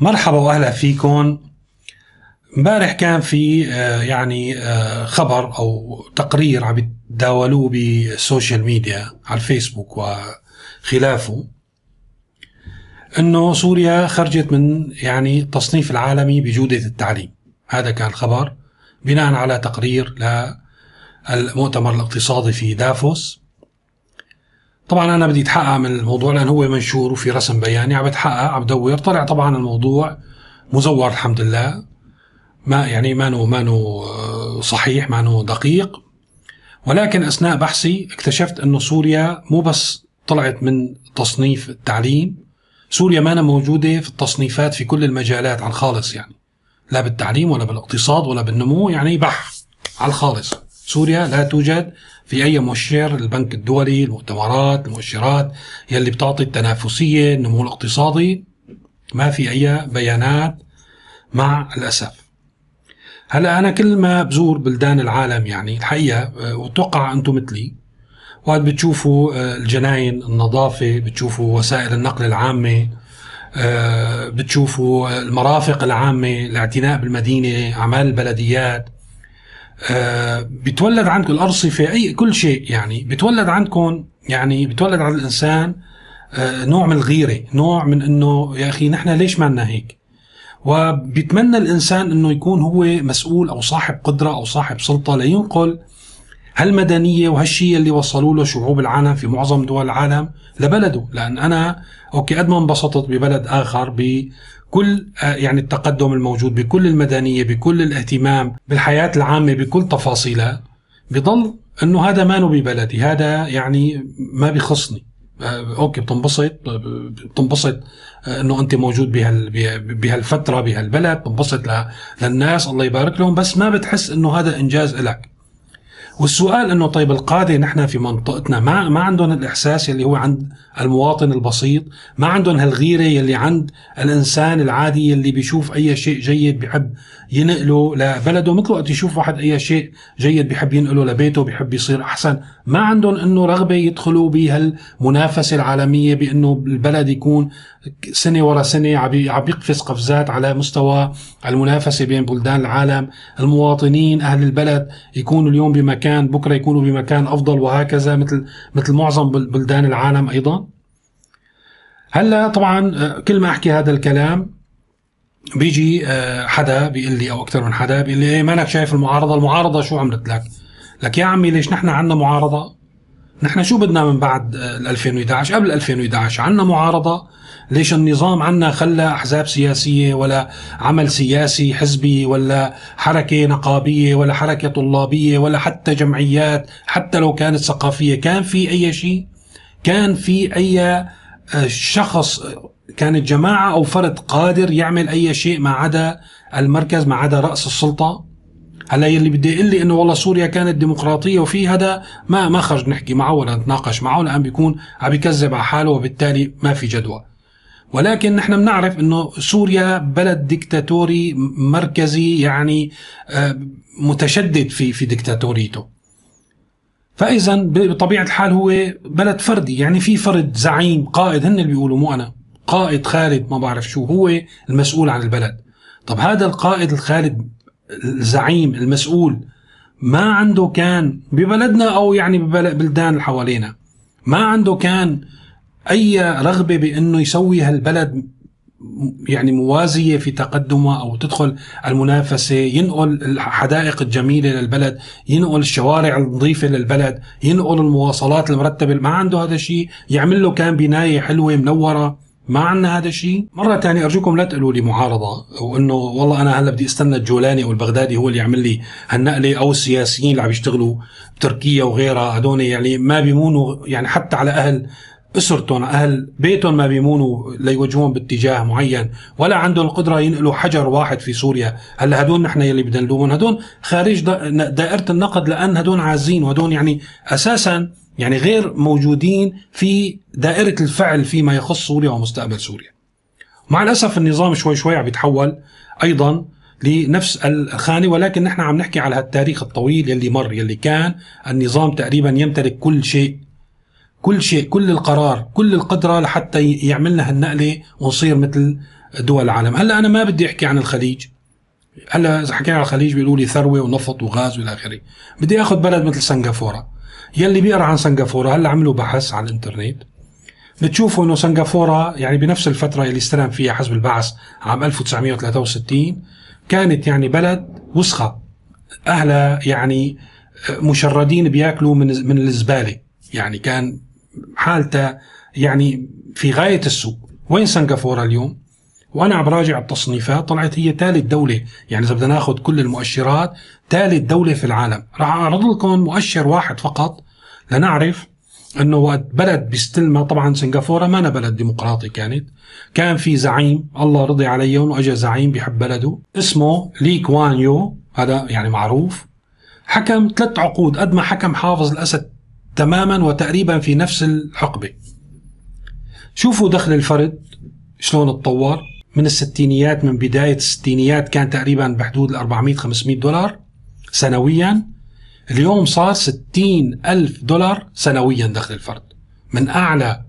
مرحبا وأهلا فيكم. امبارح كان في آه، يعني آه، خبر أو تقرير عم يتداولوه بالسوشيال ميديا على الفيسبوك وخلافه إنه سوريا خرجت من يعني التصنيف العالمي بجودة التعليم. هذا كان الخبر بناء على تقرير للمؤتمر الاقتصادي في دافوس. طبعا أنا بدي أتحقق من الموضوع لأن هو منشور وفي رسم بياني عم بتحقق عم بدور طلع طبعا الموضوع مزور الحمد لله. ما يعني ما نو ما نو صحيح ما نو دقيق. ولكن أثناء بحثي اكتشفت أنه سوريا مو بس طلعت من تصنيف التعليم سوريا ما موجودة في التصنيفات في كل المجالات على الخالص يعني. لا بالتعليم ولا بالإقتصاد ولا بالنمو يعني بح على الخالص. سوريا لا توجد في أي مؤشر البنك الدولي المؤتمرات المؤشرات يلي بتعطي التنافسية النمو الاقتصادي. ما في أي بيانات مع الأسف. هلأ أنا كل ما بزور بلدان العالم يعني الحقيقة واتوقع أنتم مثلي وقت بتشوفوا آه، الجناين النظافة بتشوفوا وسائل النقل العامة آه، بتشوفوا المرافق العامة الاعتناء بالمدينة أعمال البلديات. آه، بتولد عندكم الأرصفة اي كل شيء يعني بتولد عندكم يعني بتولد عند الإنسان نوع من الغيرة نوع من إنه يا أخي نحن ليش ما هيك؟ وبيتمنى الإنسان إنه يكون هو مسؤول أو صاحب قدرة أو صاحب سلطة لينقل هالمدنية وهالشيء اللي وصلوا له شعوب العالم في معظم دول العالم لبلده. لأن أنا أوكي قد ما انبسطت ببلد آخر بكل يعني التقدم الموجود بكل المدنية بكل الاهتمام بالحياة العامة بكل تفاصيلها بضل إنه هذا ما ببلدي هذا يعني ما بيخصني. آه، أوكي بتنبسط بتنبسط آه، إنه أنت موجود بهال بهالفترة بهالبلد بتنبسط للناس الله يبارك لهم بس ما بتحس إنه هذا إنجاز لك والسؤال إنه طيب القاده نحن في منطقتنا ما ما عندهم الإحساس اللي هو عند المواطن البسيط ما عندهم هالغيرة يلي عند الإنسان العادي يلي بيشوف أي شيء جيد بيحب ينقله لبلده مثل وقت يشوف واحد أي شيء جيد بيحب ينقله لبيته بيحب يصير أحسن. ما عندهم إنه رغبة يدخلوا بهالمنافسة العالمية بإنه البلد يكون سنة ورا سنة عم يقفز قفزات على مستوى المنافسة بين بلدان العالم. المواطنين أهل البلد يكونوا اليوم بمكان بكرة يكونوا بمكان أفضل وهكذا مثل مثل معظم بلدان العالم أيضا. هلأ طبعا آه، كل ما أحكي هذا الكلام بيجي آه، حدا بيقول لي أو أكثر من حدا بيقول لي إيه مالك شايف المعارضة؟ المعارضة شو عملت لك؟ لك يا عمي ليش نحن عندنا معارضة؟ نحن شو بدنا من بعد 2011 آه، قبل 2011 عندنا معارضة. ليش النظام عنا خلى أحزاب سياسية ولا عمل سياسي حزبي ولا حركة نقابية ولا حركة طلابية ولا حتى جمعيات حتى لو كانت ثقافية كان في أي شيء؟ كان في أي آه، شخص كانت جماعة أو فرد قادر يعمل أي شيء ما عدا المركز ما عدا رأس السلطة. هلا يلي بدي يقول لي إنه والله سوريا كانت ديمقراطية وفي هذا ما ما خرج نحكي معه ولا نتناقش معه لأن بيكون عم بيكذب على حاله وبالتالي ما في جدوى. ولكن نحن بنعرف إنه سوريا بلد ديكتاتوري مركزي يعني آه، متشدد في في ديكتاتوريته. فاذا بطبيعة الحال هو بلد فردي يعني في فرد زعيم قائد هن اللي بيقولوا مو أنا. قائد خالد ما بعرف شو هو المسؤول عن البلد. طب هذا القائد الخالد الزعيم المسؤول ما عنده كان ببلدنا أو يعني ببلدان اللي حوالينا. ما عنده كان أي رغبة بأنه يسوي هالبلد يعني موازية في تقدمها أو تدخل المنافسة ينقل الحدائق الجميلة للبلد ينقل الشوارع النظيفة للبلد ينقل المواصلات المرتبة ما عنده هذا الشيء. يعمل له كان بناية حلوة منورة. ما عندنا هذا الشيء. مرة ثانية أرجوكم لا تقولوا لي معارضة وإنه والله أنا هلا بدي أستنى الجولاني أو البغدادي هو اللي يعمل لي هالنقلة أو السياسيين اللي عم يشتغلوا بتركيا وغيرها هدول يعني ما بيمونوا يعني حتى على أهل أسرتهم أهل بيتهم ما بيمونوا ليوجهون باتجاه معين ولا عندهم القدرة ينقلوا حجر واحد في سوريا. هلا هدول نحن يلي بدنا نلومهم. هدول خارج دائرة النقد لأن هدول عازين وهدول يعني أساسا يعني غير موجودين في دائرة الفعل فيما يخص سوريا ومستقبل سوريا. مع الأسف النظام شوي شوي عم يتحول أيضا لنفس الخانة ولكن نحن عم نحكي على هالتاريخ الطويل يلي مر يلي كان النظام تقريبا يمتلك كل شيء كل شيء كل القرار كل القدرة لحتى يعملنا هالنقلة ونصير مثل دول العالم. هلأ أنا ما بدي أحكي عن الخليج. هلا اذا حكينا عن الخليج بيقولوا لي ثروة ونفط وغاز والى آخره. بدي آخذ بلد مثل سنغافورة. يلي بيقرأ عن سنغافورة هلأ عملوا بحث على الإنترنت. بتشوفوا إنه سنغافورة يعني بنفس الفترة اللي استلم فيها حزب البعث عام 1963 كانت يعني بلد وسخة. أهلها يعني مشردين بياكلوا من من الزبالة. يعني كان حالته يعني في غاية السوء وين سنغافورة اليوم؟ وأنا عم براجع التصنيفات طلعت هي ثالث دولة. يعني إذا بدنا ناخذ كل المؤشرات ثالث دولة في العالم. راح أعرض لكم مؤشر واحد فقط لنعرف إنه وقت بلد بيستلمها. طبعا سنغافورة ما أنا بلد ديمقراطي كانت. كان في زعيم الله رضي عليهم واجى زعيم بيحب بلده. اسمه لي كوان يو. هذا يعني معروف. حكم ثلاث عقود قد ما حكم حافظ الأسد تماما وتقريبا في نفس الحقبة. شوفوا دخل الفرد شلون تطور من الستينيات من بداية الستينيات كان تقريبا بحدود ال 400 500 دولار سنويا. اليوم صار 60 ألف دولار سنويا دخل الفرد. من أعلى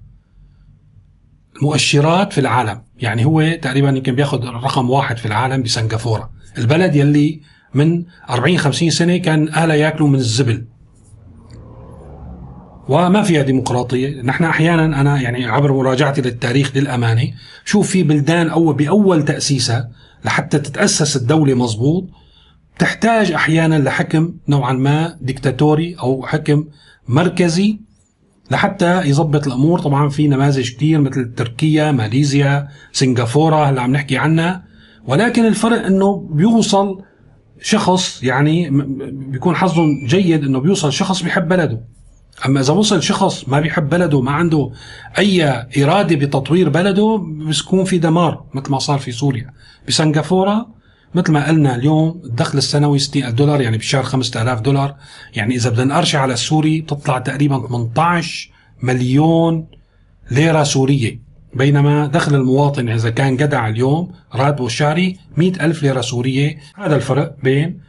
المؤشرات في العالم. يعني هو تقريبا يمكن بياخذ رقم واحد في العالم بسنغافورة. البلد يلي من 40 50 سنة كان أهلها ياكلوا من الزبل. وما فيها ديمقراطية، نحن أحيانا أنا يعني عبر مراجعتي للتاريخ للامانه شوف في بلدان أو بأول تأسيسها لحتى تتأسس الدولة مزبوط تحتاج أحيانا لحكم نوعا ما ديكتاتوري أو حكم مركزي لحتى يظبط الأمور. طبعا في نماذج كثير مثل تركيا ماليزيا سنغافورة هلأ عم نحكي عنها. ولكن الفرق إنه بيوصل شخص يعني بيكون حظهم جيد إنه بيوصل شخص بيحب بلده. أما إذا وصل شخص ما بيحب بلده ما عنده أي إرادة بتطوير بلده بيكون في دمار مثل ما صار في سوريا. بسنغافورة مثل ما قلنا اليوم الدخل السنوي 60 دولار يعني بالشهر 5000 دولار. يعني إذا بدنا نقرشي على السوري بتطلع تقريبا 18 مليون ليرة سورية. بينما دخل المواطن إذا كان جدع اليوم راتبه الشهري 100 ألف ليرة سورية. هذا الفرق بين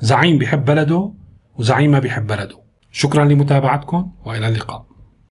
زعيم بيحب بلده وزعيم ما بيحب بلده. شكرا لمتابعتكم وإلى اللقاء.